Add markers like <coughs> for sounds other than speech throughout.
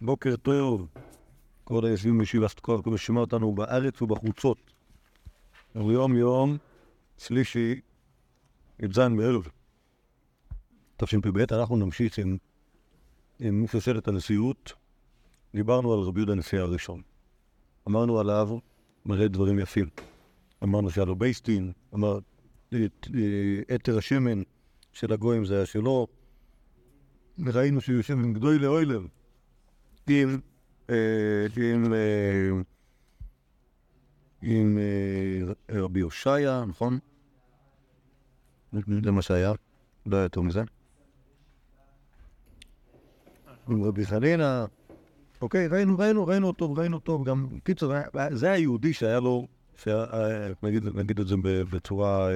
בוקר טוב, כל היושבים בישיבת כל מי ששומע אותנו בארץ ובחוצות. יום יום שלישי, י"ז באלול. תשפ"ב, אנחנו נמשיך עם, עם הנשיאות. דיברנו על רבי יהודה הנשיא הראשון. אמרנו עליו מלא דברים יפים. אמרנו שהיה לו בייסטין, אמר, אתר השמן של הגויים זה היה שלו. וראינו שהוא יושב עם גדוי לאוילר, עם, אה, עם, אה, עם אה, רבי הושעיה, נכון? זה מה שהיה, לא היה יותר מזה. עם רבי חנינה, אוקיי, ראינו, ראינו, ראינו אותו, ראינו אותו, גם, קיצור, זה היהודי שהיה לו, נגיד, את זה בצורה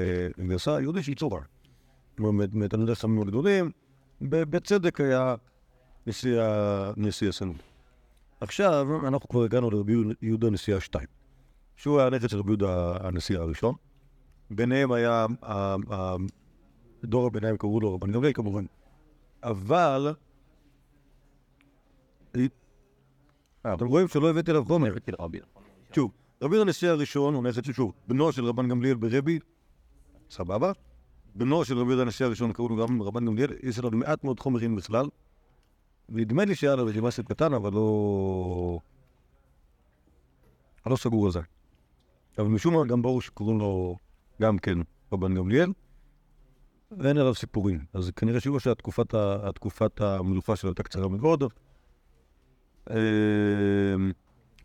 גסה, יהודי שיצור. מתלמידי חכמים הגדולים, בצדק היה נשיא הסנאט. עכשיו, אנחנו כבר הגענו לרבי יהודה נשיא השתיים, שהוא היה הנכד של רבי יהודה הנשיא הראשון. ביניהם היה, דור הביניים קראו לו רבן גמליאל כמובן, אבל... אתם רואים שלא הבאתי עליו חומר. שוב, רבי יהודה הנשיא הראשון הוא נכד שוב, בנו של רבן גמליאל ברבי, סבבה? בנו של רבי יהודה הנשיא הראשון קראו לו גם רבן גמליאל, יש עליו מעט מאוד חומרים בכלל. נדמה לי שהיה לו רשימה של קטן, אבל לא... לא סגור על זה. אבל משום מה גם ברור שקוראים לו גם כן רבן גמליאל, ואין עליו סיפורים. אז כנראה שהוא שהתקופת המלוכה שלו הייתה קצרה מאוד,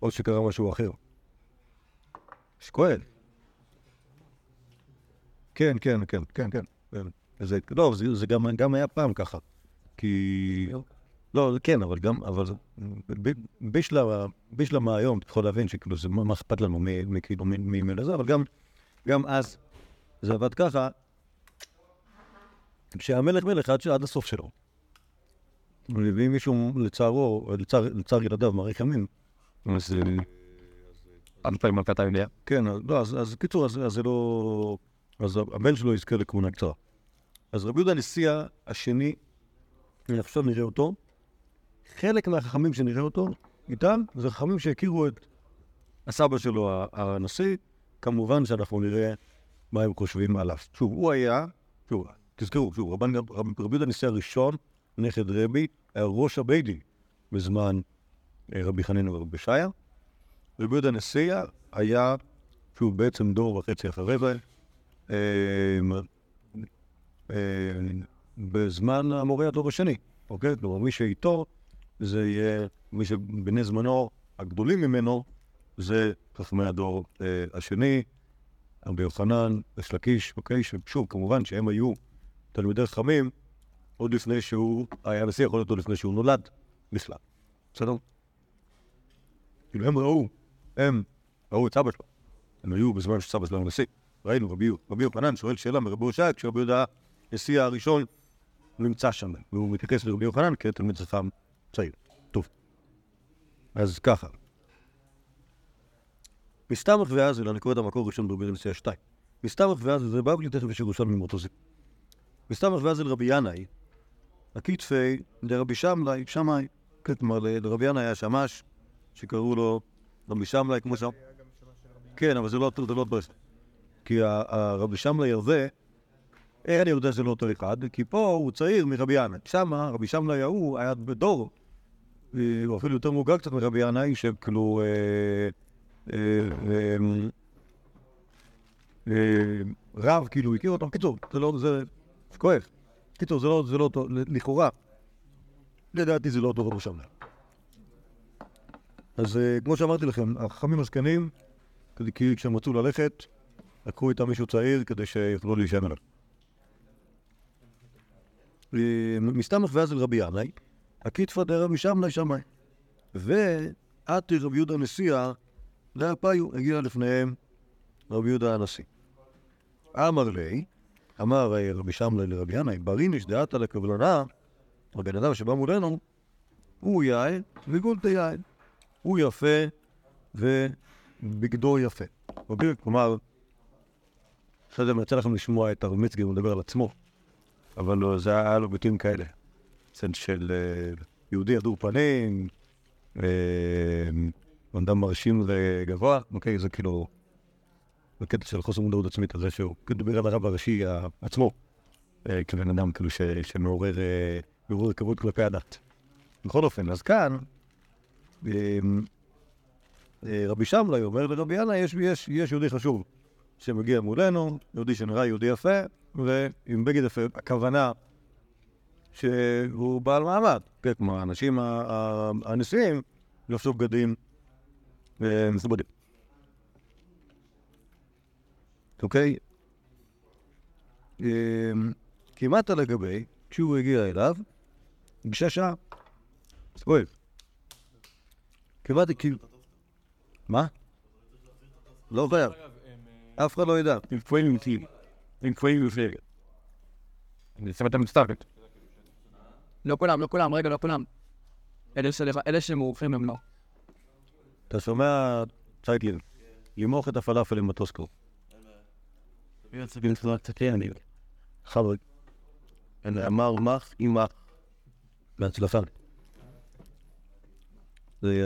או שקרה משהו אחר. שקואל. כן, כן, כן, כן, כן. לא, זה, גם היה פעם ככה. כי... לא, כן, אבל גם, אבל בשלב היום, אתה יכול להבין שכאילו, זה מה אכפת לנו מכאילו, ממילא זה, אבל גם, גם אז זה עבד ככה, שהמלך מלך עד, עד הסוף שלו. ואם מישהו לצערו, לצער, לצער ילדיו, מעריך ימים, אז... עד פעמים מלכת הידיעה. כן, לא, אז, קיצור, אז, זה לא... אז הבן שלו יזכה לכהונה קצרה. אז רבי יהודה הנשיא השני, עכשיו נראה אותו, חלק מהחכמים שנראה אותו איתם, זה חכמים שהכירו את הסבא שלו, הנשיא, כמובן שאנחנו נראה מה הם חושבים עליו. שוב, הוא היה, שוב, תזכרו, שוב, רבי יהודה הנשיא הראשון, נכד רבי, היה ראש הבית בזמן אה, רבי חנין ורבי שעיה. רבי יהודה הנשיא היה, שוב, בעצם דור וחצי אחרי זה, אה, אה, בזמן המורה הדור השני, אוקיי? כלומר, מי שאיתו זה יהיה, מי שבני זמנו הגדולים ממנו, זה חכמי הדור אה, השני, רבי יוחנן, יש לקיש, אוקיי? ששוב, כמובן שהם היו תלמידי חכמים עוד לפני שהוא היה נשיא, יכול להיות עוד לפני שהוא נולד בכלל. בסדר? כאילו הם ראו, הם ראו את סבא שלו. הם היו בזמן שסבא שלו נשיא. ראינו, רבי יוחנן שואל שאלה מרבי הושע, כשרבי יהודה הנשיא הראשון נמצא שם, והוא מתייחס לרבי יוחנן כתלמיד חכם צעיר. טוב. אז ככה. מסתמך ועזל, אני קורא את המקור הראשון נשיאה שתיים. מסתמך ועזל זה בבלי תכף יש ירושלמי זה. מסתמך ועזל רבי ינאי, הכתפי דרבי שמלאי, שמאי, כלומר לרבי ינאי היה שמש, שקראו לו רבי שמלאי, כמו שם. כן, אבל זה לא ברסט. כי הרבי שמלאי הזה, איך אני יודע שזה לא אותו אחד? כי פה הוא צעיר מרבי ינאי. שמה, רבי שמלאי ההוא היה בדור, הוא אפילו יותר מוגע קצת מרבי ינאי, שכאילו... רב, כאילו, הכיר אותו. קיצור, זה לא, זה כואב. קיצור, זה לא, זה לא לכאורה. לדעתי זה לא אותו רבי שמלאי. אז כמו שאמרתי לכם, החכמים הזקנים, כי כשהם רצו ללכת, לקחו איתם מישהו צעיר כדי שיוכלו להישען עליו. מסתמך ואז אל רבי ינאי, הכתפא דרב משם לשמאי. ועתי רבי יהודה הנשיאה להפיו, הגיע לפניהם רבי יהודה הנשיא. אמר לי, אמר רבי שמלה לרבי ינאי, בריניש דעתה לקבלנה, הבן אדם שבא מולנו, הוא יעל וגולתה יעל. הוא יפה ובגדו יפה. כלומר, אחרי זה אני רוצה לכם לשמוע את הרב הוא מדבר על עצמו, אבל לא, זה היה לו ביטויים כאלה. צד של יהודי הדור פנים, אה, אדם מרשים וגבוה, אוקיי, זה כאילו, בקטע של חוסר מודעות עצמית הזה שהוא דיבר על הרב הראשי עצמו, אה, כבן אדם כאילו שמעורר אה, מעורר כבוד כלפי הדת. בכל אופן, אז כאן, אה, אה, רבי שמלאי אומר לרבי ינאי, יש, יש, יש יהודי חשוב שמגיע מולנו, יהודי שנראה יהודי יפה, ועם בגד יפה, הכוונה שהוא בעל מעמד, כן, כמו האנשים ה- ה- הנשיאים, לבשו בגדים אה, מכובדים. אוקיי? אה, כמעט על הגבי, כשהוא הגיע אליו, ביקשה שעה. אוי. כמעט כאילו... מה? לא חייב. אף אחד לא ידע. הם קבועים טיל. הם קבועים עם פלגת. אני שם את המצטרפת. לא כולם, לא כולם, רגע, לא כולם. אלה שמורחים הם לא. אתה שומע, צייטלין, למרוח את הפלאפל עם הטוסקו. חברי. אמר מח עמך. בהצלחה. זה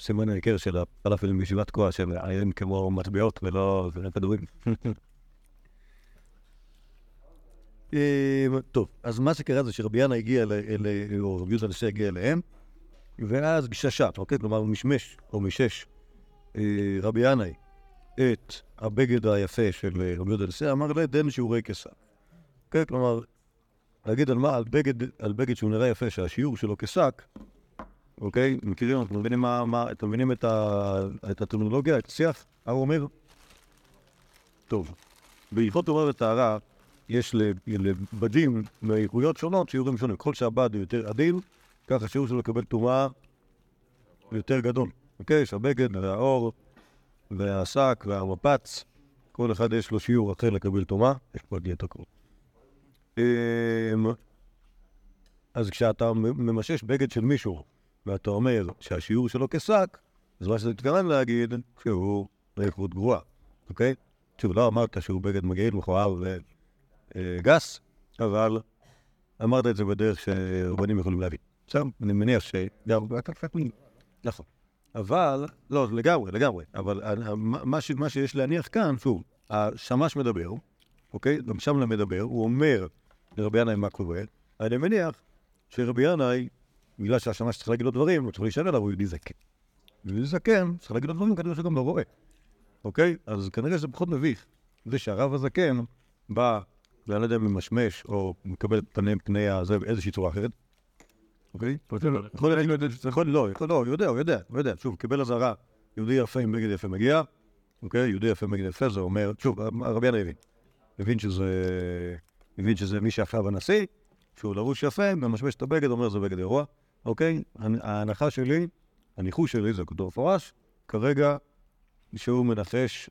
הסימן העיקר של הפלאפלים בישיבת כוח, שהם עיירים כמו מטבעות ולא ולא כדורים. <laughs> אה, טוב, אז מה שקרה זה שרבי ינא הגיע, או רבי יהודה הנשיא הגיע אליהם, ואז גששה, אוקיי? כלומר, הוא משמש או מישש אה, רבי ינאי את הבגד היפה של אה, רבי יהודה הנשיא, אמר לה, דן שיעורי כסף. כן, כלומר, להגיד על מה, על בגד, על בגד שהוא נראה יפה, שהשיעור שלו כשק, אוקיי? מכירים, אתם מבינים מה, מה אתם מבינים את, ה, את הטרמינולוגיה, את השיח? הוא אומר? טוב, בהלכות טומאה וטהרה יש לבדים מאיכויות שונות שיעורים שונים. ככל שהבד הוא יותר עדין, כך השיעור שלו לקבל טומאה יותר גדול. אוקיי? שהבגד והאור והשק והמפץ, כל אחד יש לו שיעור אחר לקבל טומאה, יש פה דיאטה קרוב. אמ, אז כשאתה ממשש בגד של מישהו, ואתה אומר שהשיעור שלו כשק, אז מה שאתה מתכוון להגיד, שהוא באיכות גרועה, אוקיי? שוב, לא אמרת שהוא בגד מגעיל, מכוער וגס, אבל אמרת את זה בדרך שרבנים יכולים להבין. בסדר? אני מניח שגם... נכון. אבל, לא, לגמרי, לגמרי. אבל מה, ש, שיש להניח כאן, שוב, השמש מדבר, אוקיי? גם שם מדבר, הוא אומר לרבי ינאי מה קורה. אני מניח שרבי ינאי, בגלל שהשמש צריך להגיד לו דברים, הוא צריך להישאר אליו, הוא יהודי זקן. יהודי זקן, צריך להגיד לו דברים, כנראה שגם לא רואה. אוקיי? אז כנראה שזה פחות מביך. זה שהרב הזקן בא, ואני לא יודע אם ממשמש, או מקבל פני, פני הזה באיזושהי צורה אחרת. אוקיי? יכול להיות, יכול, לא, יכול, לא, יודע, הוא יודע, הוא יודע. שוב, קיבל אזהרה, יהודי יפה עם בגד יפה מגיע, אוקיי? יהודי יפה עם בגד יפה, זה אומר, שוב, הרבי ינאי הבין. הבין שזה, הבין שזה מי שעכשיו הנשיא, שהוא לבוש יפה, ממשמש את הבגד, אומר זה בגד אירוע, אוקיי? ההנחה שלי, הניחוש שלי, זה כתוב מפורש, כרגע שהוא מנחש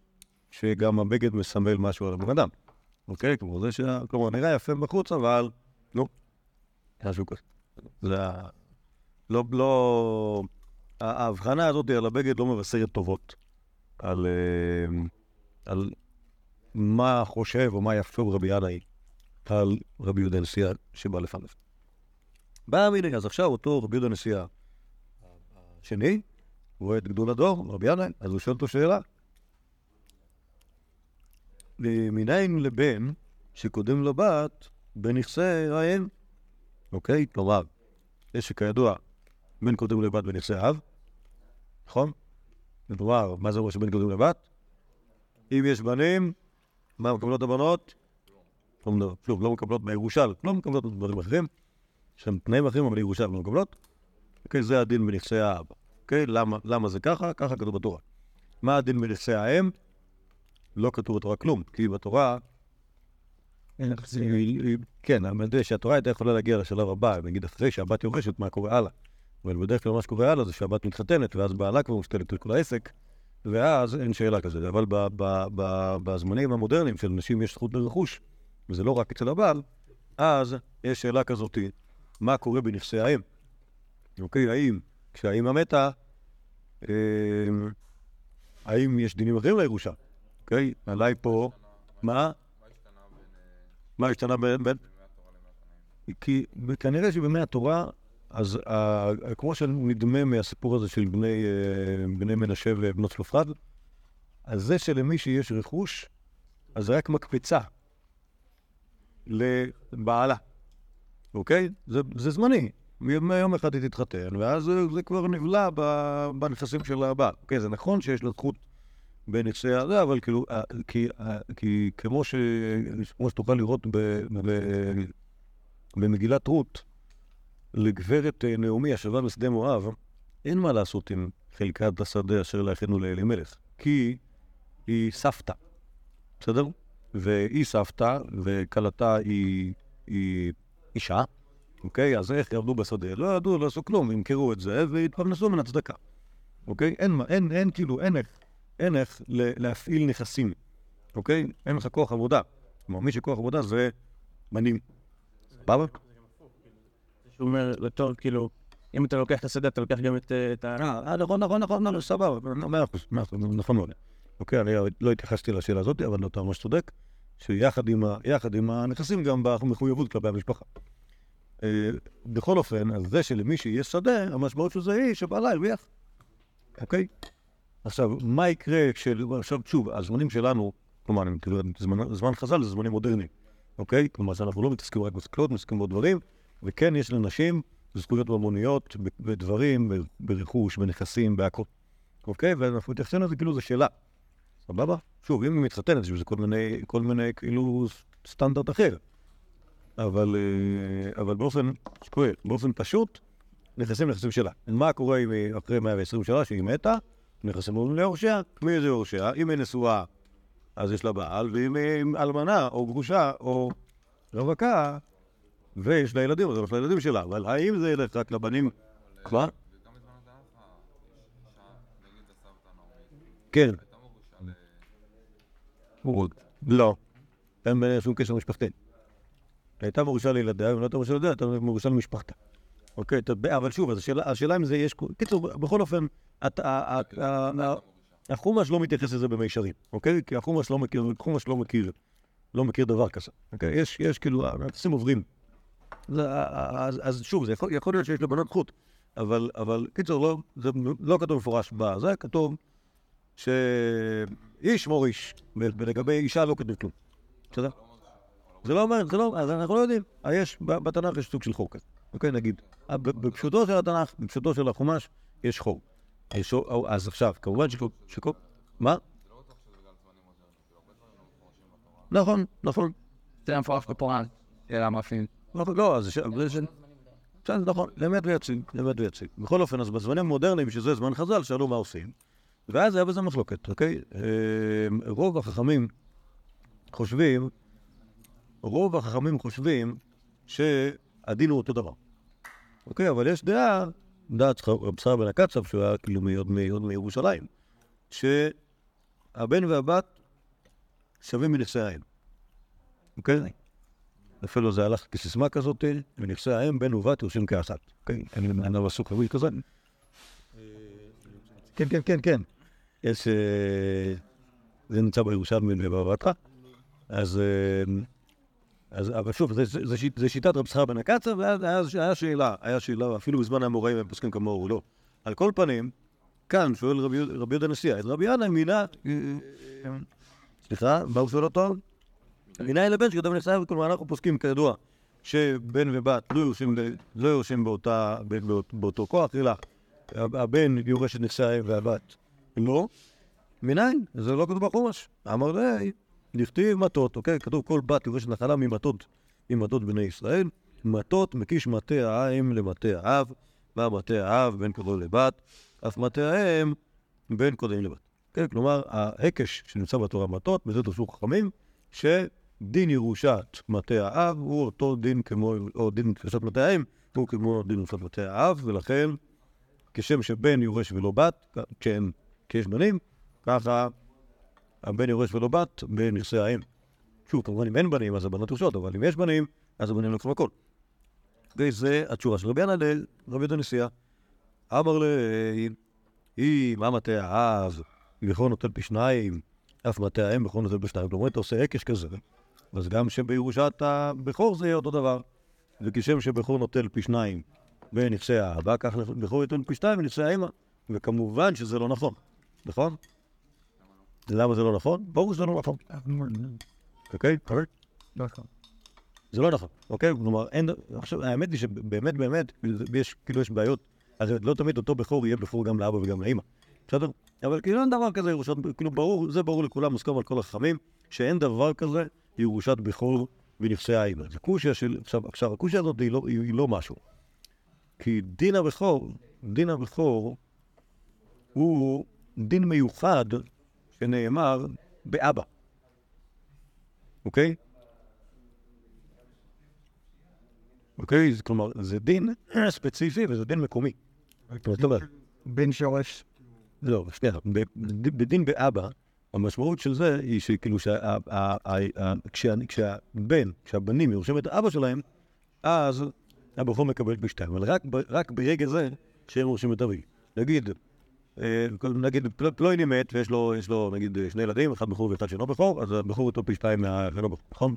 שגם הבגד מסמל משהו על הבן אדם. אוקיי? כמו זה שה... כלומר, נראה יפה בחוץ, אבל... נו, משהו כזה. זה ה... לא... לא... ההבחנה הזאת על הבגד לא מבשרת טובות. על... אה, על מה חושב או מה יחשוב רבי ינאי על רבי יהודה נשיאה שבא לפניו. בא הנה, אז עכשיו אותו רבי יהודה נשיאה השני, רואה את גדול הדור, רבי ינאי, אז הוא שואל אותו שאלה. מניין לבן שקודם לבת בנכסי האם? אוקיי? כלומר, יש שכידוע, בן קודם לבת בנכסי האב, נכון? כלומר, מה זה אומר שבן קודם לבת? אם יש בנים, מה מקבלות הבנות? לא מדבר- שוב, לא מקבלות בירושה, לא מקבלות דברים אחרים. יש להם תנאים אחרים, אבל ירושה לא מקבלות. אוקיי, זה הדין בנכסי האב. אוקיי, למה, למה זה ככה? ככה כתוב בתורה. מה הדין בנכסי האם? לא כתוב בתורה כלום, כי בתורה... כן, אני יודע שהתורה הייתה יכולה להגיע לשלב הבא, נגיד אחרי שהבת יורשת, מה קורה הלאה. אבל בדרך כלל מה שקורה הלאה זה שהבת מתחתנת, ואז בעלה כבר משתלט על כל העסק, ואז אין שאלה כזאת. אבל בזמנים המודרניים שלנשים יש זכות לרכוש, וזה לא רק אצל הבעל, אז יש שאלה כזאת, מה קורה בנכסי האם? אוקיי, האם כשהאימא מתה, אה, האם יש דינים אחרים לירושה? אוקיי, עליי פה, מה? מה השתנה בין... כי כנראה שבימי התורה אז כמו שנדמה מהסיפור הזה של בני, אה, מנשה ובנות צלופחד, אז זה שלמישהי יש רכוש, אז זה רק מקפצה לבעלה, אוקיי? זה, זה זמני. מיום יום אחד היא תתחתן, ואז זה, כבר נבלע בנכסים של הבעל. אוקיי, זה נכון שיש לה זכות בנכסי הזה, אבל כאילו, אה, כי, אה, כי כמו, ש, כמו שתוכל לראות ב, ב, במגילת רות, לגברת אה, נעמי השבה בשדה מואב, אין מה לעשות עם חלקת השדה אשר לאחינו לאלימלך, כי היא סבתא, בסדר? והיא סבתא, וכלתה היא, היא אישה, אוקיי? אז איך יעבדו בשדה? לא ידעו, לא עשו כלום, ימכרו את זה והתפרנסו מן הצדקה, אוקיי? אין, מה- אין, אין כאילו, אין איך, אין איך להפעיל נכסים, אוקיי? אין לך כוח עבודה. כלומר, מי שכוח עבודה זה בנים. סבבה? שהוא אומר, לתור, כאילו, אם אתה לוקח את השדה, אתה לוקח גם את אה, ה... אה, נכון, נכון, נכון, נכון, סבבה, מאה אחוז, מאה אחוז, נכון מאוד. אוקיי, אני לא התייחסתי לשאלה הזאת, אבל אתה ממש צודק, שיחד עם, הנכסים גם במחויבות כלפי המשפחה. אה, בכל אופן, אז זה שלמישהי יש שדה, המשמעות של זה היא שבעלה הרוויח, אוקיי? עכשיו, מה יקרה כשל... עכשיו, שוב, הזמנים שלנו, כלומר, אני מתכוון, זמן, זמן חז"ל זה זמנים מודרניים, אוקיי? כלומר, שאנחנו לא מתעסקים רק בסקלות, מתעסקים בעוד דברים, וכן, יש לנשים זכויות ממוניות בדברים, ברכוש, בנכסים, בהכל. אוקיי? ואנחנו מתייחסים לזה כאילו זו שאלה. סבבה? שוב, אם היא מתחתנת, בזה כל מיני, כל מיני, כאילו, סטנדרט אחר. אבל, אה, אבל באופן, שקורה, באופן פשוט, נכנסים לנכסים שלה. מה קורה אחרי 120 שנה, שהיא מתה, נכנסים אומרים ליורשיה, מי זה יורשיה? אם היא נשואה, אז יש לה בעל, ואם היא אלמנה, או גרושה, או רווקה, ויש לה ילדים, אז זה הולך לילדים שלה. אבל האם זה ילך רק לבנים? מה? כן. לא. אין שום קשר משפחתי. הייתה מורשה לילדיה, ולא הייתה מורשה לילדיה, הייתה מורשה למשפחתה. אוקיי, אבל שוב, השאלה- אם זה יש... קיצור, בכל אופן, החומש לא מתייחס לזה במישרין, אוקיי? כי החומש לא מכיר, החומש לא מכיר, לא מכיר דבר כזה. אוקיי? יש, יש כאילו, הנכסים עוברים. אז, אז שוב, זה יכול, יכול להיות שיש לבנות זכות, אבל, אבל קיצור, לא, זה לא כתוב מפורש בזה, כתוב שאיש מור איש, ולגבי אישה לא כתוב כלום. בסדר? זה לא אומר, זה לא, אז אנחנו לא יודעים. אה, יש, בתנ"ך יש סוג של חור כזה. אוקיי, נגיד. אה, בפשוטו של התנ"ך, בפשוטו של החומש, יש חור. אז עכשיו, כמובן שכל... מה? נכון, נכון. זה המפורש בפורן. זה המאפין. נכון, לא, אז בסדר, נכון, לאמת ויציג, לאמת ויציג. בכל אופן, אז בזמנים המודרניים, שזה זמן חז"ל, שאלו מה עושים, ואז היה בזה מחלוקת, אוקיי? אה, רוב החכמים חושבים, רוב החכמים חושבים שהדין הוא אותו דבר. אוקיי, אבל יש דעה, דעת רב שרה בן הקצב, שהוא היה כאילו עוד מירושלים, שהבן והבת שווים מנכסי האם. אוקיי? אפילו זה הלך כסיסמה כזאת, ונכסי האם בן ובת יורשים כאחת. אוקיי? אין אין אבל סוג חבוי כזה. כן, כן, כן, כן. יש... אה, זה נמצא בירושלמי ובבטחה. אז... אז, אבל שוב, זה, זה, זה, שיט- זה שיטת רב שכר בן הקצב, ואז היה, שאלה, היה שאלה, אפילו בזמן האמוראים הם פוסקים כמוהו, לא. על כל פנים, כאן שואל רבי, יהודה- רבי יהודה נשיאה, את רבי יהודה מינה, אה, סליחה, מה הוא שואל אותו? מנין לבן שכתב נכסיו, כלומר אנחנו פוסקים כידוע שבן ובת לא יורשים, לא יורשים באותה, באות- באותו כוח, אלא הבן יורש את נכסי האם והבת לא. מנין? זה לא כתוב בחומש. אמר לי, נכתיב מטות, אוקיי? כתוב כל בת יורשת נחלה ממטות, ממטות בני ישראל. מטות מקיש מטה האם למטה האב, מה מטה האב בין קודו לבת, אף מטה האם בין קודמים לבת. כן, כלומר, ההקש שנמצא בתורה מטות, בזה תושבו חכמים, שדין ירושת מטה האב הוא אותו דין כמו, או דין ירושת מטה האם, הוא כמו דין ירושת מטה האב, ולכן כשם שבן יורש ולא בת, כשיש בנים, ככה הבן יורש ולא בת בנכסי האם. שוב, כמובן אם אין בנים אז הבנות יורשות, אבל אם יש בנים, אז הבנים לוקחים הכל. וזה התשובה של רבי ינדל, רבי יהודה נשיאה. אמר לי, היא, מה מטה האב, בכור נוטל פי שניים, אף מטה האם בכור נוטל פי שניים. כלומר, אתה עושה הקש כזה, אז גם שבירושת הבכור זה יהיה אותו דבר. וכשם שבכור נוטל פי שניים, בנכסי האבא, כך בכור ייתן פי שתיים בנכסי האמא. וכמובן שזה לא נכון, נכון? למה זה לא נכון? ברור שזה לא נכון, אוקיי? זה לא נכון, אוקיי? כלומר, אין... עכשיו, האמת היא שבאמת באמת, יש, כאילו יש בעיות. אז לא תמיד אותו בכור יהיה בכור גם לאבא וגם לאמא, בסדר? אבל כאילו אין דבר כזה ירושת, כאילו ברור, זה ברור לכולם, מוסכם על כל החכמים, שאין דבר כזה ירושת בכור בנכסי האמא. זה קושיה של... עכשיו, עכשיו הקושיה הזאת היא לא, היא לא משהו. כי דין הבכור, דין הבכור, הוא דין מיוחד שנאמר באבא, אוקיי? אוקיי? זה- כלומר, זה דין ספציפי וזה דין מקומי. בן שורש. לא, שנייה, בדין באבא, המשמעות של זה היא שכאילו כשהבן, כשהבנים יורשים את האבא שלהם, אז הבחור מקבל פי שתיים, אבל רק, ברגע זה שהם יורשים את אבי. נגיד, נגיד פל- פלויני מת ויש לו, נגיד שני ילדים, אחד בחור ואחד שאינו בכור, אז הבחור אותו פי שתיים מהלא בכור, נכון?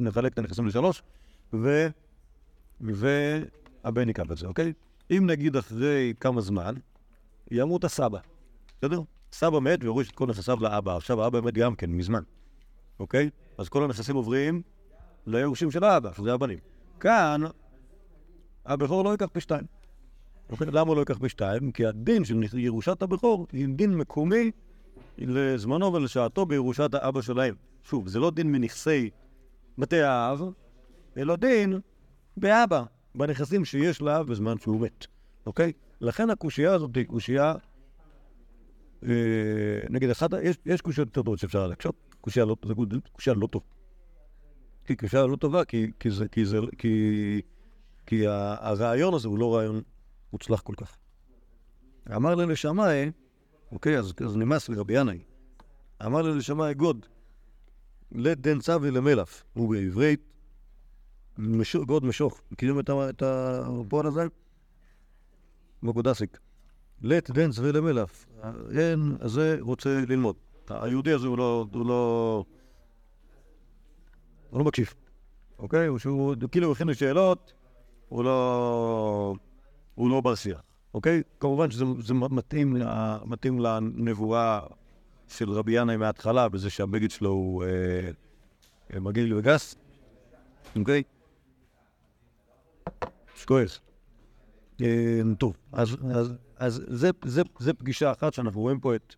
נחלק את הנכסים לשלוש. והבן ייקח את זה, אוקיי? אם נגיד אחרי כמה זמן, ימות הסבא, בסדר? סבא מת והוריש את כל נכסיו לאבא, עכשיו האבא מת גם כן, מזמן, אוקיי? אז כל הנכסים עוברים ליורשים של האבא, שזה הבנים. כאן, הבכור לא ייקח פי שתיים. אוקיי? למה הוא לא ייקח פי שתיים? כי הדין של ירושת הבכור היא דין מקומי לזמנו ולשעתו בירושת האבא שלהם. שוב, זה לא דין מנכסי בתי האב, אלא דין באבא, בנכסים שיש לאב בזמן שהוא מת, אוקיי? לכן הקושייה הזאת היא קושייה, אה, נגיד, אחת, יש, יש קושיות יותר טובות שאפשר להקשות, קושייה לא, זה קושייה לא טובה. כי קושייה לא טובה, כי, כי, זה, כי, זה, כי, כי הרעיון הזה הוא לא רעיון מוצלח כל כך. אמר לי לשמאי, אוקיי, אז, אז נמאס לרבי ינאי, אמר לי לשמאי גוד, לית דן צבי למלף, ובעברית משוך, גוד משוך. מכירים את את הפועל הזה? מגודסיק. לית דן צבי למלף. אין, הזה רוצה ללמוד. היהודי הזה הוא לא, הוא לא... הוא לא מקשיב. אוקיי? הוא שהוא כאילו הכין לי שאלות, הוא לא... הוא לא בר. אוקיי? כמובן שזה זה מתאים, מתאים לנבואה של רבי ינאי מההתחלה, בזה שהבגד שלו הוא אה, מגעיל וגס. אוקיי? שכועס. אה, טוב, אז, אז, אז זה, זה, זה פגישה אחת שאנחנו רואים פה את...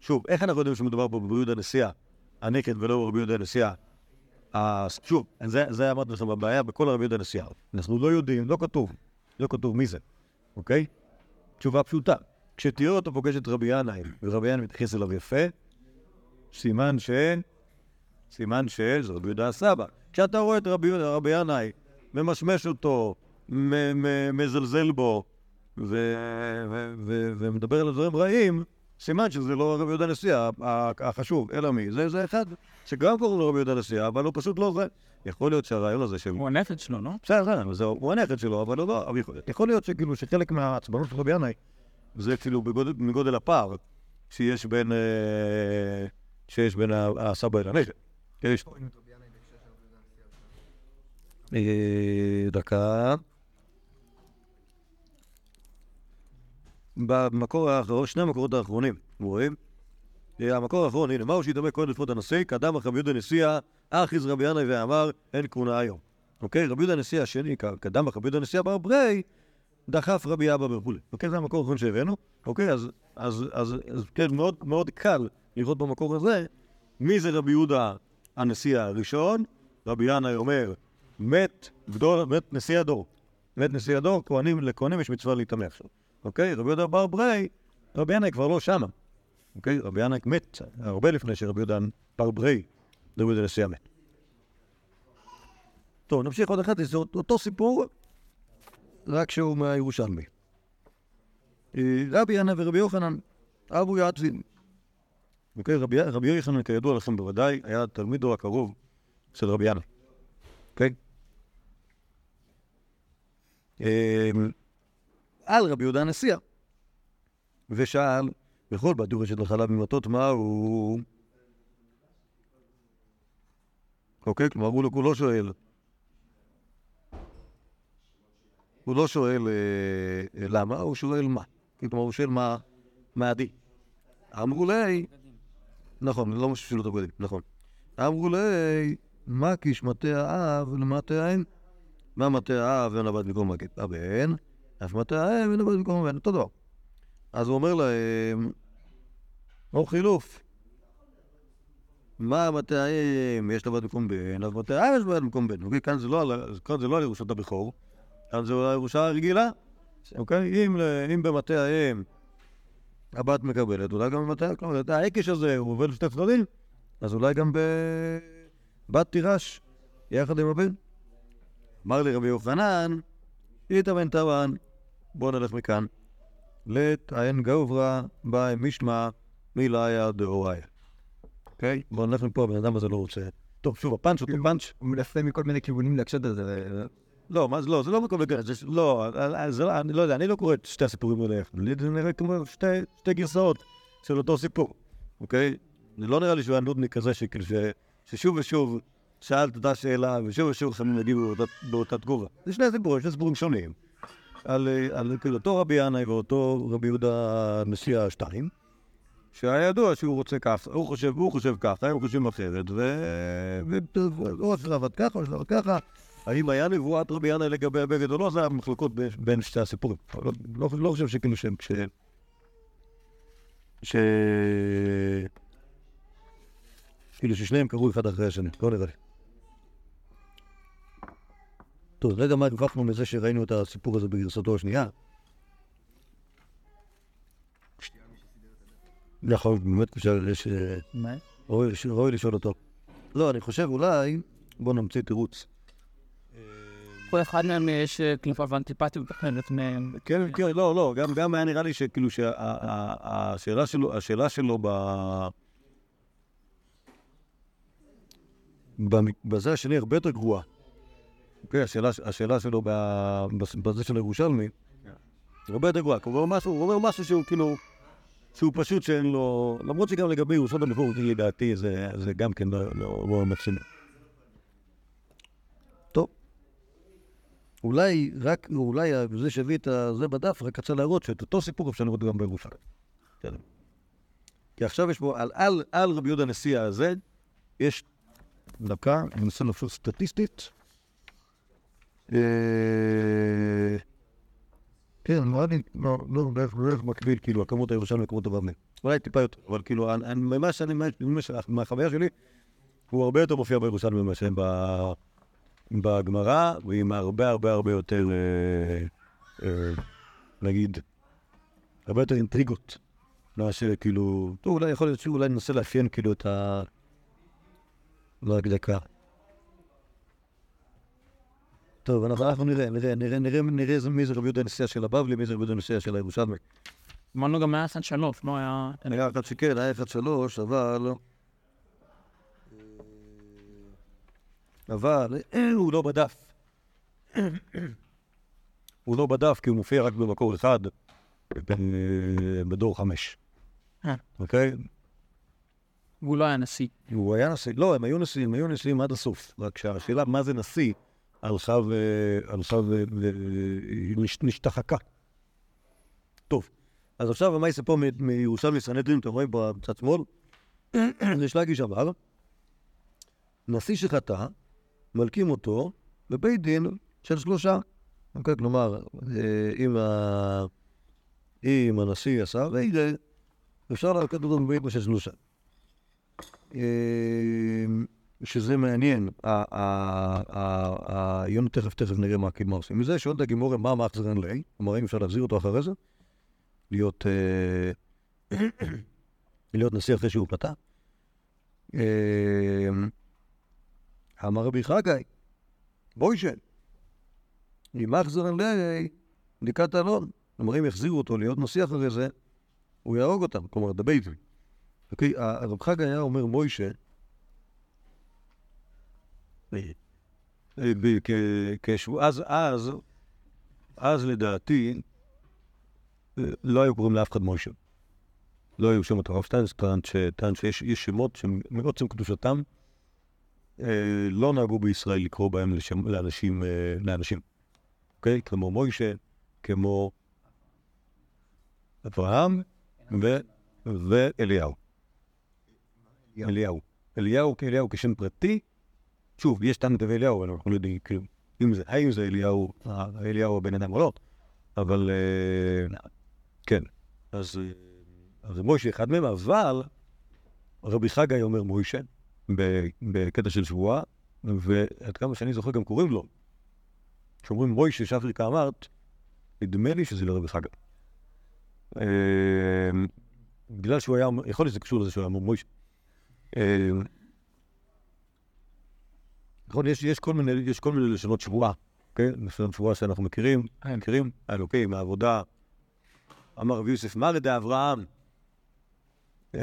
שוב, איך אנחנו יודעים שמדובר פה ברבי יהודה נשיאה, הנכד ולא ברבי יהודה נשיאה? אז שוב, זה, אמרתי לכם בבעיה בכל רבי יהודה נשיאה. אנחנו לא יודעים, לא כתוב, לא כתוב מי זה, אוקיי? תשובה פשוטה. כשתראה אותו פוגש את רבי ינאי, ורבי ינאי מתייחס אליו יפה, סימן ש... סימן ש... זה רבי יהודה הסבא. כשאתה רואה את רבי ינאי, ממשמש אותו, מזלזל בו, ומדבר על דברים רעים, סימן שזה לא רבי יהודה נשיאה ה- החשוב, אלא מי? זה, זה אחד שגם קוראים לו רבי יהודה נשיאה, אבל הוא פשוט לא זה. יכול להיות שהרעיון הזה של... הוא הנכד שלו, לא? בסדר, הוא הנכד שלו, אבל הוא לא... אבל יכול- יכול להיות שכאילו שחלק מהעצבנות של רבי ינאי זה כאילו בגודל, מגודל הפער שיש בין... אה, שיש בין הסבא לנכד. יש... אה, דקה. במקור האחרון, שני המקורות האחרונים, רואים? אה, המקור האחרון, הנה, מהו שידמה כהן לפחות הנשיא? קדם רבי יהודה נשיאה, אחיז רבי ינאי ואמר, אין כהונה היום. אוקיי? רבי יהודה נשיאה השני, קדם רבי יהודה נשיאה בר ברי, דחף רבי אבא וכולי. אוקיי? זה המקור האחרון שהבאנו. אוקיי? אז, אז, אז, אז כן, מאוד, מאוד קל לראות במקור הזה מי זה רבי יהודה הנשיא הראשון. רבי ינאי אומר, מת גדול, מת נשיא הדור. מת נשיא הדור, כהנים, לכהנים יש מצווה להיטמא עכשיו. אוקיי? רבי יהודה בר ברי, רבי ינאי כבר לא שמה. אוקיי? רבי ינאי מת הרבה לפני שרבי יהודה בר ברי, רבי יהודה נשיא מת. טוב, נמשיך עוד אחת, זה אותו סיפור, רק שהוא מהירושלמי. אה, רבי ינאי ורבי יוחנן אבו יעצבין. אוקיי, רבי, רבי יוחנן, כידוע לכם בוודאי, היה תלמידו הקרוב של רבי ינאי. אוקיי? על רבי יהודה הנשיאה, ושאל, בכל בת יורשת לחלב ממטות מה הוא... אוקיי, כלומר הוא לא שואל. הוא לא שואל אה, למה, הוא שואל מה. כלומר, הוא שואל מה, מה הדין. אמרו לי, נכון, לא משהו שלא תבגדים, נכון. אמרו לי, מה קיש מטה האב למטה האם? מה מטה האב ואין הבת במקום הבן, מטה האם ואין הבת במקום אותו דבר. אז הוא אומר להם, או חילוף. מה האם יש לה בת במקום בן, אז מטה האם יש לה בת במקום בן. אוקיי, לא כאן זה לא על ירושת הבכור, כאן זה על הירושה הרגילה. אוקיי? אם, במטה האם הבת מקבלת, אולי גם במטה, כלומר, את העקש הזה הוא עובד לשתי צדדים, אז אולי גם בבת תירש, יחד עם הבן. אמר לי רבי יוחנן, איתא בן טבען, בוא נלך מכאן. לית האין גברא באי משמע מילאיה דאוריה. אוקיי? בוא נלך מפה, הבן אדם הזה לא רוצה. טוב, שוב, הפאנץ' אותו פאנץ'. הוא מנסה מכל מיני כיוונים להקשות על זה. לא, מה זה לא, זה לא מקום לגרש, לא, אה, זה לא, אני לא יודע, אני לא קורא את שתי הסיפורים האלה לי זה נראה כמו שתי, גרסאות של אותו סיפור, אוקיי? זה לא נראה לי שהוא היה נודניק כזה ששוב ושוב שאל את אותה שאלה, ושוב ושוב חמים יגיבו באותה תגובה. זה שני סיפורים, שני סיפורים שונים. על, אה, על כאילו אותו רבי ינאי ואותו רבי יהודה נשיא השתיים, שהיה ידוע שהוא רוצה ככה, הוא חושב, הוא חושב ככה, הם חושבים אחרת, ו... או עבד ככה, או עבד ככה. האם היה נבואת רבי ינאי לגבי הבגד או לא, זה היה מחלוקות בין שתי הסיפורים. לא, לא, לא חושב שכאילו שהם כש... ש... כאילו ששניהם קראו אחד אחרי השני, לא נראה לי. טוב, רגע מה הרווחנו מזה שראינו את הסיפור הזה בגרסתו השנייה? נכון, באמת אפשר, יש... אה, מה? ראוי לש- ראוי לשאול אותו. לא, אני חושב אולי, בוא נמציא תירוץ. כל אחד מהם יש אה, כלפיו אנטיפטיות אחרת מהם. כן, כן, לא, לא, גם, גם היה נראה לי שכאילו שהשאלה שלו, השאלה שלו ב... בזה השני הרבה יותר גרועה. אוקיי, השאלה, השאלה שלו בזה של הירושלמי, הרבה יותר גרועה. הוא אומר משהו, שהוא כאילו, שהוא פשוט שאין לו, למרות שגם לגבי ירושלים הנבואות, לדעתי, זה, זה גם כן לא, לא, לא מקסימי. טוב. אולי רק, אולי זה שהביא את זה בדף רק רצה להראות שאת אותו סיפור אפשר לראות גם בירושלים. בסדר. כי עכשיו יש בו, על, על, על רבי יהודה הנשיא הזה, יש דקה, אני מנסה לחשוב סטטיסטית. אה, כן, נראה לי, לא, לא, בערך בערך מקביל, כאילו, הכמות הירושלמי לכמות הבבלי. אולי טיפה יותר, אבל כאילו, ממה שאני, מהחוויה שלי, הוא הרבה יותר מופיע בירושלמי ב- בגמרא, ועם הרבה הרבה הרבה יותר, אה, אה, נגיד, הרבה יותר אינטריגות. מאשר כאילו, אולי יכול להיות שאולי ננסה לאפיין כאילו את ה... לא רק דקה. טוב, אנחנו, נראה, נראה, נראה, נראה, נראה מי זה רבי יהודה הנשיאה של הבבלי, מי זה רבי יהודה הנשיאה של הירושלמי. אמרנו גם היה סן שלוש, לא היה... היה אחד שכן, היה אחד שלוש, אבל... אבל אה, <coughs> הוא לא בדף. <coughs> הוא לא בדף כי הוא מופיע רק במקור אחד, בדור חמש. אה. אוקיי? והוא לא היה נשיא. הוא היה נשיא, לא, הם היו נשיאים, היו נשיאים עד הסוף. רק שהשאלה מה זה נשיא הלכה ו... הלכה ו... ו... נש- נשתחקה. טוב, אז עכשיו יעשה פה מירושלמי סנהדרין, אתם רואים בצד שמאל? <clears throat> יש להגיש עבר. נשיא שחטא, מלקים אותו בבית דין של שלושה. אוקיי, כלומר, אה, אם, ה... אם הנשיא עשה, אפשר להלקט אותו בבית דין של שלושה. שזה מעניין, ה- ה- ה- ה- יונו תכף תכף נראה מה עושים. מזה, שואלת הגימורה מה מאחזרן ליה, כלומר האם אפשר להחזיר אותו אחרי זה, להיות אה, <coughs> להיות נשיא אחרי שהוא פתח. אה, אמר רבי חגי, בוישן, אם מאחזרן ליה, בדיקת אלון, כלומר אם יחזירו אותו להיות נשיא אחרי זה, הוא יהרוג אותם, כלומר דבייטים. אוקיי, הרב חגי היה אומר מוישה, כשהוא, אז, אז, אז לדעתי, אה, לא היו קוראים לאף אחד מוישה. לא היו שמות, הרב שטיינס טען שיש יש שמות שמעוצם קדושתם, אה, לא נהגו בישראל לקרוא בהם לשם, לאנשים, אה, לאנשים. אוקיי? כמו מוישה, כמו אברהם ו- ואליהו. אליהו. אליהו כאליהו כשם פרטי, שוב, יש טענת ואליהו, אבל אנחנו לא יודעים, כאילו, אם זה, האם זה אליהו, אה, אליהו הבן אדם או לא, אבל אה, כן. אז אה, אז מוישה אחד מהם, אבל רבי חגי אומר מוישה, בקטע של שבועה, ועד כמה שאני זוכר גם קוראים לו. כשאומרים מוישה שאפריקה אמרת, נדמה לי שזה לא רבי חגי. בגלל שהוא היה, יכול להיות שזה קשור לזה שהוא היה מוישה. נכון, יש, יש, כל מיני, יש כל מיני לשונות שבועה, כן? לשונות שבועה שאנחנו מכירים, מכירים, האלוקים, העבודה. אמר רבי יוסף, מה לדע אברהם? אה,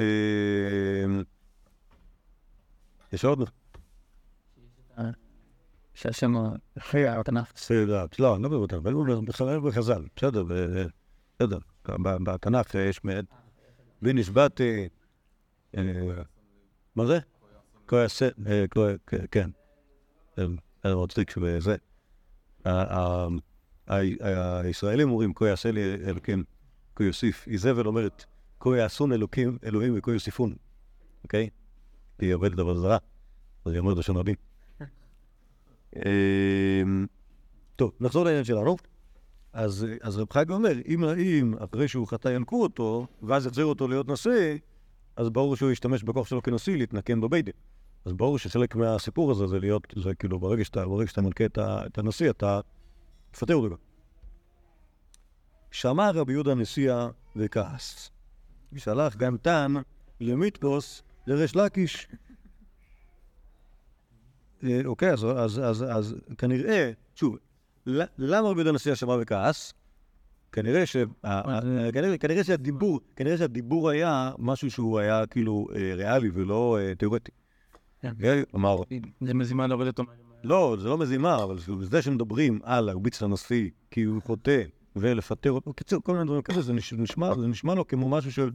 יש עוד? שהשם אחרי התנ"ך. בסדר, לא, אני לא מדבר אבל בכלל בחז"ל, בסדר, בסדר. בתנ"ך יש מעט, ונשבעתי, אה, מה זה? אה, כן. אה, זה מצחיק שזה. ה- ה- ה- הישראלים אומרים, כה יעשה לי אלוקים, כה יוסיף. איזבל אומרת, כה יעשון אלוקים, אלוהים וכה יוסיפון. אוקיי? היא עובדת עבודה זרה, אז היא אומרת לשון רבים. אמ, טוב, נחזור לעניין שלנו. אז, רב חיים אומר, אם, אם אחרי שהוא חטא ינקו אותו, ואז יחזירו אותו להיות נשיא, אז ברור שהוא ישתמש בכוח שלו כנשיא להתנקם בבית דין. אז ברור שחלק מהסיפור הזה זה להיות, זה כאילו ברגע שאתה, ברגע שאתה מנקה את, את הנשיא, אתה תפטר אותו גם. שמע רבי יהודה נשיאה וכעס. שלח גם תן למיתפוס לריש לקיש. אה, אוקיי, אז, אז, אז, אז כנראה, שוב, למה רבי יהודה נשיאה שמע וכעס? כנראה, ש... ה- ה- כנראה, כנראה שהדיבור, כנראה שהדיבור היה משהו שהוא היה כאילו אה, ריאלי ולא אה, תיאורטי. כן. כלומר, זה מזימה להוריד אותו. לא, זה לא מזימה, אבל זה שמדברים על להרביץ לנשיא כי הוא חוטא ולפטר אותו, בקיצור, כל מיני דברים כאלה, זה נש- נשמע, זה נשמע לו כמו משהו של...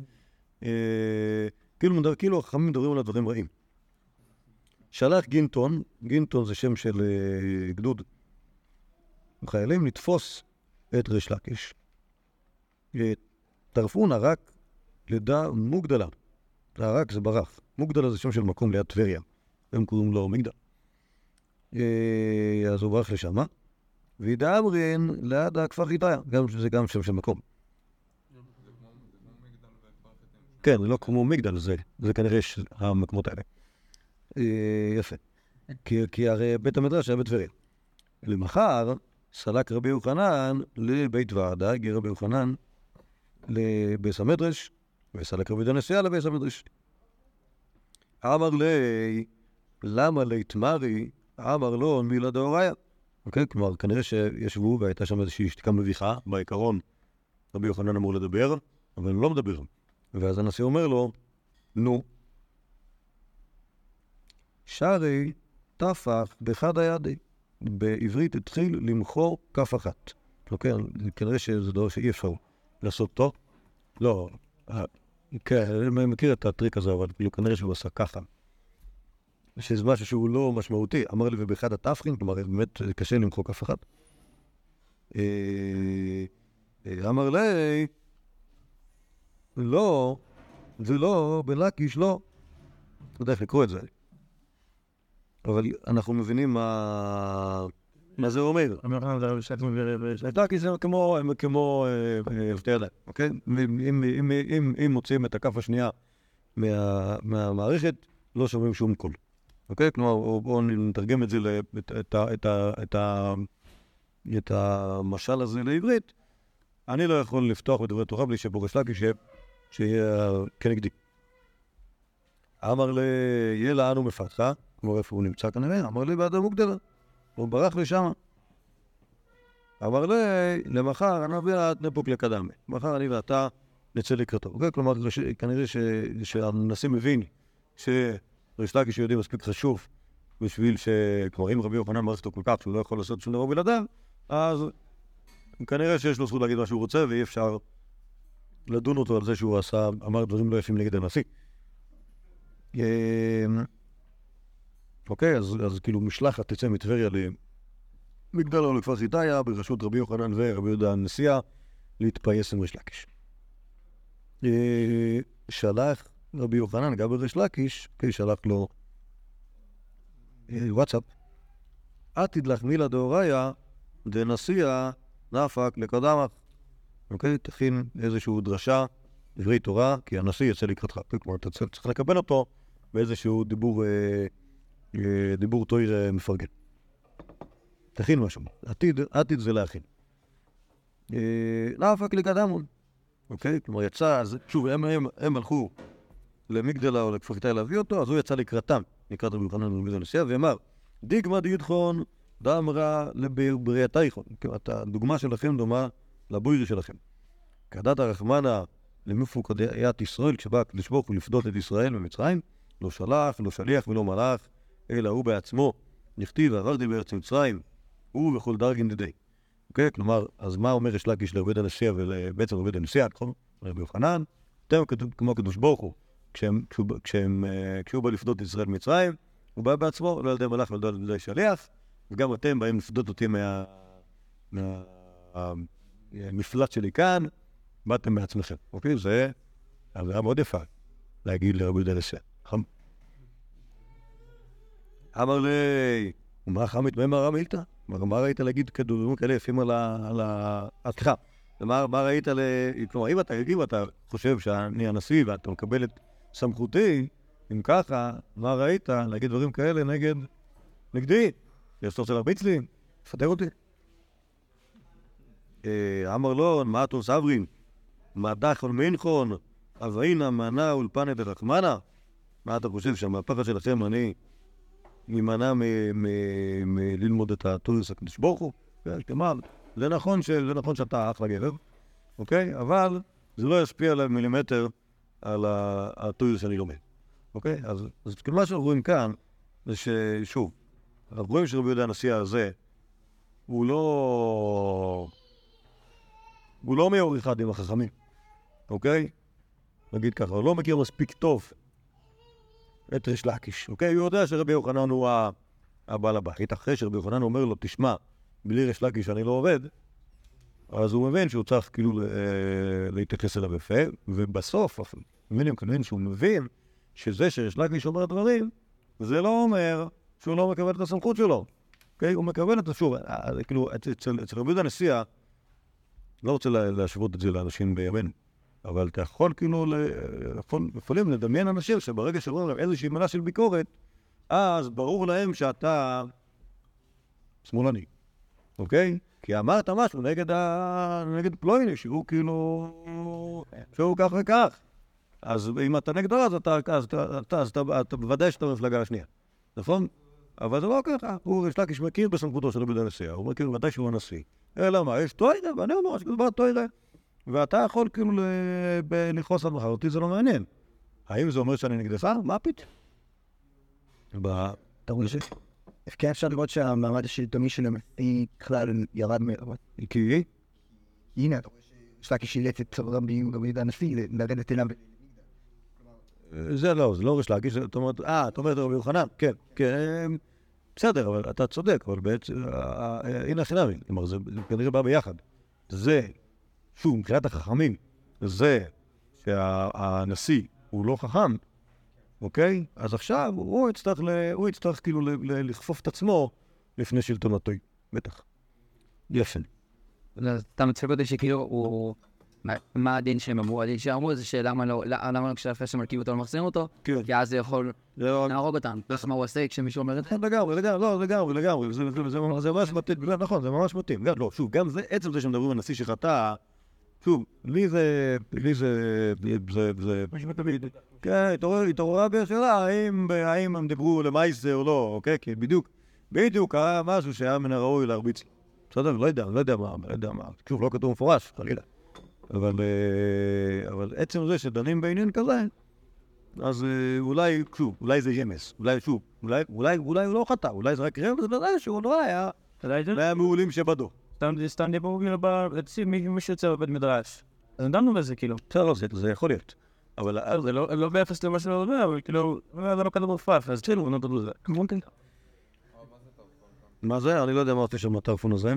אה, כאילו, כאילו החכמים מדברים על דברים רעים. שלח גינטון, גינטון זה שם של אה, גדוד חיילים, לתפוס את ריש לקיש. אה, טרפון ערק לידה מוגדלה. הערק זה ברח. מוגדלה זה שם של מקום ליד טבריה. הם קוראים לו מגדל. אה, אז הוא ברח לשם, וידאמרין ליד הכפר חיטיה, גם זה גם שם של מקום. כן, לא כמו מגדל, זה, כנראה ש- המקומות האלה. אה, יפה. כי, הרי בית המדרש היה בטבריה. למחר סלק רבי יוחנן לבית ועדה, הגיע רבי יוחנן לביס המדרש, וסלק רבי יהודה נשיאה לביס המדרש. אמר לי, למה ליתמרי? אמר לו, מילה דאוריה. אוקיי? כלומר, כנראה שישבו והייתה שם איזושהי שתיקה מביכה, בעיקרון רבי יוחנן אמור לדבר, אבל הוא לא מדבר. ואז הנשיא אומר לו, נו, שרי טפח בחד הידי. בעברית התחיל למחור כף אחת. אוקיי? כנראה שזה דבר שאי אפשר לעשות אותו. לא, אה, כן, אני מכיר את הטריק הזה, אבל כאילו כנראה שהוא עשה ככה. שזה משהו שהוא לא משמעותי. אמר לי, ובאחד התפחין, כלומר, באמת קשה למחוא כף אחת. אה, אה, אמר לי, לא, זה לא, בלקיש לא. לא יודע איך לקרוא את זה. אבל אנחנו מבינים מה, מה זה אומר. לקיש זה כמו, כמו אה, אוקיי? אם, מוציאים את הכף השנייה מה, מהמערכת, לא שומעים שום קול. אוקיי? כלומר, בואו נתרגם את זה, את, את, את, את, את המשל הזה לעברית. אני לא יכול לפתוח בדברי תורה בלי שבורש לקיש יהיה- שיהיה כנגדי. אמר לי, יהיה לנו מפתחה, כלומר איפה הוא נמצא כנראה, אמר לי באדם מוגדלה. הוא ברח לשם. אמר לי, למחר אני ואת נפוק לקדמי. מחר אני ואתה נצא לקראתו. אוקיי? כלומר, ש- כנראה ש- שהנשיא מבין שריש לקיש יהודי מספיק חשוב בשביל ש... כלומר, אם רבי יוחנן מעריך אותו כל כך שהוא לא יכול לעשות שום דבר בלעדיו, אז כנראה שיש לו זכות להגיד מה שהוא רוצה, ואי אפשר לדון אותו על זה שהוא עשה, אמר דברים לא יפים נגד הנשיא. אמ, אוקיי, אז, אז כאילו משלחת תצא מטבריה ל... מגדל לכפר חיטיה בראשות רבי יוחנן ורבי יהודה הנשיאה להתפייס עם ריש לקיש. אה, שלח רבי יוחנן גם בריש לקיש, כן, שלח לו אה, וואטסאפ. עתיד לך מילה דאוריה דנשיאה נפק לקדמך. אוקיי? תכין איזושהי דרשה, דברי תורה, כי הנשיא יצא לקראתך. כלומר, אתה צריך לקבל אותו באיזשהו דיבור, אה, אה, דיבור תויר מפרגן. תכין משהו. עתיד, עתיד זה להכין. נפק לקדמון. אוקיי? כלומר, יצא, שוב, הם הלכו למגדלה או לכפר חיטאי להביא אותו, אז הוא יצא לקראתם, לקראת רבי יוחנן ורבי הנשיאה, ואמר, דיגמא דידחון דאמרה לבריאתייכון. כלומר, הדוגמה שלכם דומה לבוירי שלכם. כדת הרחמנה למפוקדיית ישראל, כשבא הקדוש ברוך הוא לפדות את ישראל ממצרים, לא שלח, לא שליח ולא מלאך, אלא הוא בעצמו, נכתיב ועברתי בארץ מצרים, הוא וכל דרגין דידי. אוקיי? כלומר, אז מה אומר יש לקיש לעובד הנשיאה ובעצם לעובד הנשיאה, נכון? רבי יוחנן, אתם כמו הקדוש ברוך הוא, כשהם- כשהם, אה, כשהוא בא לפדות את ישראל ממצרים, הוא בא בעצמו, לא על ידי מלאך ולא על ידי שליח, וגם אתם באים לפדות אותי מה... מה... המפלט שלי כאן, באתם בעצמכם, אוקיי? זה אמירה מאוד יפה להגיד לרבי יהודה נכון? אמר לי, ומה חמית מה אמר מילתא? כלומר, מה ראית להגיד כדורים כאלה יפים על ה... על ה... אה, סליחה, מה ראית ל... כלומר, אם אתה חושב שאני הנשיא ואתה מקבל את סמכותי, אם ככה, מה ראית להגיד דברים כאלה נגד... נגדי? יש אתה רוצה להרביץ לי? תפטר אותי? אה, אמר לו, מה אתה סברין? דחון מינכון? אבאינה מנה אולפנה דרחמנה? מה אתה חושב שהמהפכה שלכם אני מ- מללמוד את הטוריס הקדוש ברוך הוא? כלומר, זה נכון, זה נכון שאתה אחלה גבר, אוקיי? אבל זה לא ישפיע עליי מילימטר על ה- הטוריס שאני לומד, אוקיי? אז, אז כאילו מה שאנחנו רואים כאן, זה ששוב, אנחנו רואים שרבי יהודה הנשיא הזה, הוא לא... הוא לא מאור אחד עם החכמים, אוקיי? נגיד ככה, הוא לא מכיר מספיק טוב את ריש לקיש, אוקיי? הוא יודע שרבי יוחנן הוא הבעל הבית. אחרי שרבי יוחנן אומר לו, תשמע, בלי ריש לקיש אני לא עובד, אז הוא מבין שהוא צריך כאילו אה, להתייחס אליו יפה, ובסוף, מבינים כנראה שהוא מבין שזה שריש לקיש אומר דברים, זה לא אומר שהוא לא מקבל את הסמכות שלו. אוקיי? הוא מקבל את זה, שוב, אה, זה כאילו, אצל- רבי יהודה הנשיאה, לא רוצה לה- להשוות את זה לאנשים בימינו, אבל אתה יכול כאילו, יכולים לדמיין אנשים שברגע שאומרים להם איזושהי מילה של ביקורת, אז ברור להם שאתה שמאלני, אוקיי? כי אמרת משהו נגד, ה... נגד פלויני, שהוא כאילו... שהוא כך וכך. אז אם אתה נגדו, אז אתה, אז בוודאי שאתה במפלגה השנייה, נכון? אבל זה לא ככה, הוא ריש לקיש מכיר בסמכותו של יהודה הנשיאה, הוא מכיר ודאי שהוא הנשיא. אלא מה, יש טוירה, ואני אומר שכבר טוירה. ואתה יכול כאילו לכעוס על מחר, אותי זה לא מעניין. האם זה אומר שאני נגדך? מה פתאום? אתה רואה ש... כן אפשר לראות שהמעמד השלטוני שלהם היא בכלל ירד מאוד. כי הנה, אתה רואה שיש לה כשילט את רבי יהודה הנשיא לרדת אליו. זה לא, זה לא ריש לקיש, זאת אומרת, אה, אתה אומר את רבי יוחנן, כן, כן, בסדר, אבל אתה צודק, אבל בעצם, אה, אה, הנה החינמי, כלומר, זה כנראה בא ביחד. זה, שוב, מבחינת החכמים, זה שהנשיא הוא לא חכם, אוקיי? אז עכשיו הוא יצטרך, ל- הוא יצטרך כאילו ל- ל- לכפוף את עצמו לפני שלטונתו, בטח. יפה. אז אתה מצחיק אותי שכאילו הוא... מה- הדין שהם אמרו? הדין שהם אמרו זה שלמה לא, למה לא כשאחרי שמרכיב אותו לא מחזירים אותו? כן. כי אז זה יכול זה לא- להרוג אותם. אז מה הוא עושה כשמישהו אומר את זה? לגמרי, לגמרי, לא, לגמרי, לגמרי, זה, זה, זה, זה ממש מתאים, לא, נכון, זה ממש מתאים. לא, שוב, גם זה, עצם זה שמדברים על נשיא שחטא, שוב, לי זה, לי זה, זה, זה, כן, התעורר- התעוררה בי השאלה, האם, הם דיברו למעשה או לא, אוקיי? כי בדיוק, בדיוק קרה משהו שהיה מן הראוי להרביץ. בסדר? לא יודע, לא יודע מה, לא יודע מה, שוב, לא כתוב מפורש, חלילה. אבל, אה, אבל עצם זה שדנים בעניין כזה, אז אה, אולי, שוב, אולי זה ימס, אולי שוב, אולי, אולי, אולי הוא לא חטא, אולי זה רק רמז לזה שהוא לא היה, מהמעולים שבדו. סתם סתם דיבור כאילו ב... מי- מישהו יוצא בבית מדרש. אז דנו בזה כאילו. בסדר, לא, זה, זה יכול להיות. אבל זה לא לא ביחס למה שלא יודע, אבל כאילו, אה, זה לא כזה מופף, אז כאילו, נתנו לזה. מה זה? אני לא יודע מה עושה שם הטלפון הזה.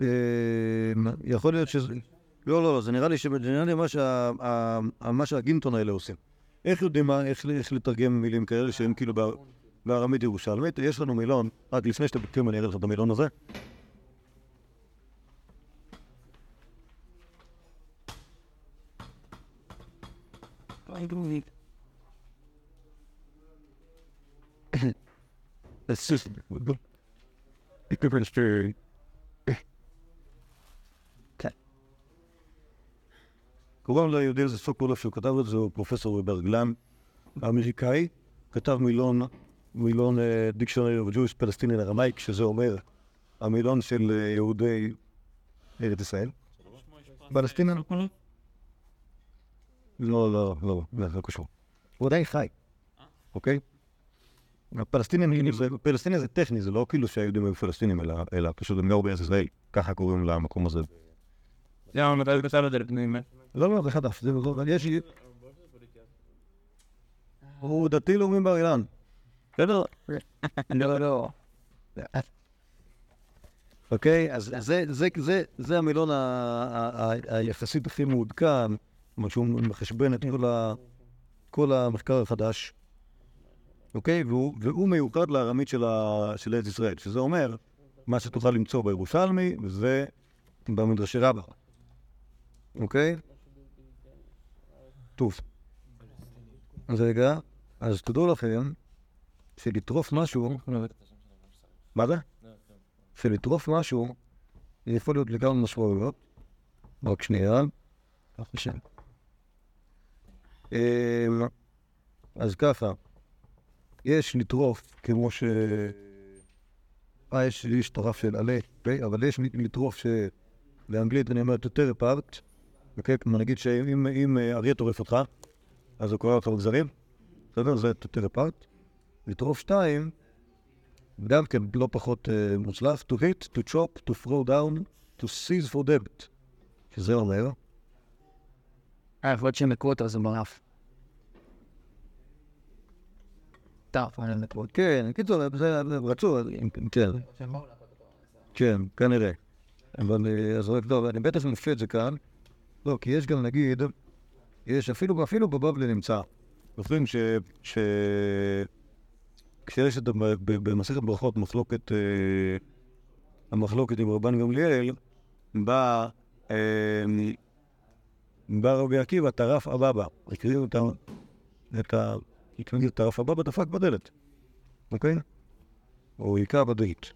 אה, יכול להיות שזה... לא, לא, לא, זה נראה לי ש- זה נראה לי מה שהגינטון האלה עושים. איך יודעים מה, איך איך לתרגם מילים כאלה שהם כאילו בא- בארמית ירושלמית? יש לנו מילון, רק לפני שאתם בודקים אני אראה לך את המילון הזה. It's just a different story. קוראים ליהודי הזה סוקולוב שהוא כתב את זה, הוא פרופסור ברגלן האמריקאי, כתב מילון, מילון דיקשונרי of Jewish Palestinian ארמייק, שזה אומר המילון של אה, יהודי ארץ ישראל. פלסטינן? לא, לא, לא, לא, לא קשור. הוא עדיין חי, אוקיי? הפלסטינים, זה- פלסטיני זה טכני, זה לא כאילו שהיהודים היו פלסטינים, אלא- פשוט הם גרו בארץ ישראל, ככה קוראים למקום הזה. לא, לא, זה חדש, זה לא, יש... הוא דתי לאומי בר אילן. בסדר? <laughs> לא, לא. אוקיי, אז זה, זה, זה, זה המילון היחסית הכי מעודכן, מה שהוא מחשבן את כל, המחקר החדש, אוקיי? והוא, מיוחד לארמית של, ארץ ישראל, שזה אומר, מה שתוכל למצוא בירושלמי ובמדרשי רבה, אוקיי? טוב. אז רגע, אז תדעו לכם שלטרוף משהו, מה זה? שלטרוף משהו, זה יכול להיות לכמה משמעויות. רק שנייה. אמ, אז ככה, יש לטרוף כמו ש... אה, יש, יש טרף של עלה, אוקיי? אבל יש לטרוף שבאנגלית אני אומר tear apart, אוקיי? כמו נגיד שאם אם, אה, אריה טורף אותך, אז הוא קורא אותך בגזרים, בסדר? זה tear apart. לטרוף שתיים, גם כן לא פחות uh, מוצלח, to hit, to chop, to throw down, to seize for debt, שזה אומר, אה, יכול להיות שהם לקרוא אותו, זה ברף. טוב, לקרוא. כן, קיצור, רצו, כן, כן, כנראה. אבל אה, אז רק טוב, אני בטח מופיע את זה כאן, לא, כי יש גם נגיד, יש אפילו, אפילו בבבלי נמצא, זוכרים ש... כשיש את, במסכת ברכות מחלוקת, אה, המחלוקת עם רבן גמליאל, בא, אה, רבי עקיבא, טרף אבבה, הקריאו את ה... את ה... את טרף אבבה, דפק בדלת, אוקיי? או היכה בדלת.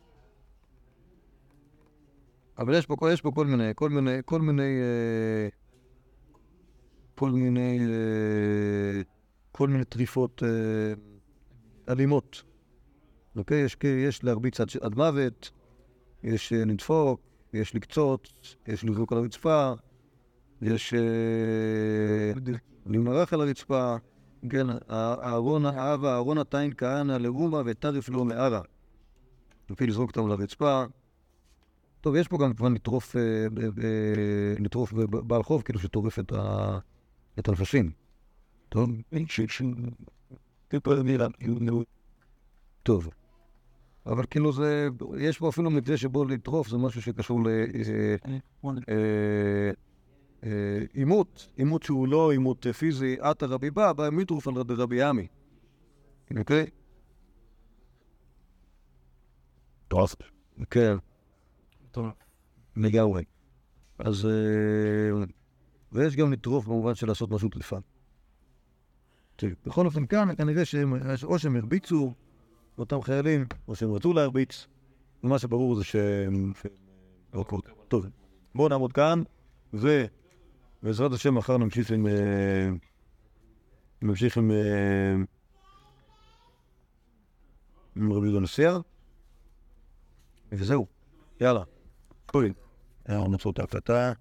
אבל יש פה, יש פה כל מיני, כל מיני, כל מיני, אה, כל מיני, כל מיני טריפות אלימות. אוקיי? יש, יש להרביץ עד, עד מוות, יש אה, לדפוק, יש לקצוץ, יש לזרוק על הרצפה, יש אה, למרח על הרצפה. כן, אהרון האב אהרון עתיים כהנא לאומה וטרף לו מערה. לפי לזרוק אותם על הרצפה. טוב, יש פה גם כמובן לטרוף, אה, לטרוף בעל חוב, כאילו שטורף את הנפשים. טוב? טוב. אבל כאילו זה, יש פה אפילו מקרה שבו לטרוף זה משהו שקשור לעימות, עימות שהוא לא עימות אה, פיזי, עטה רבי בא, בא מיטרוף על רבי עמי. אוקיי? טוב. כן. טוב. לגמרי. אז... אה, ויש גם לטרוף במובן של לעשות משהו טריפה. בכל אופן כאן כנראה שהם, או שהם הרביצו אותם חיילים, או שהם רצו להרביץ. ומה שברור זה שהם... אה. טוב, בואו נעמוד כאן, ובעזרת השם מחר נמשיך עם... אה, נמשיך עם... אה, עם רבי יהודה נשיאה, וזהו, יאללה. בואי. אנחנו נעצור את ההקלטה.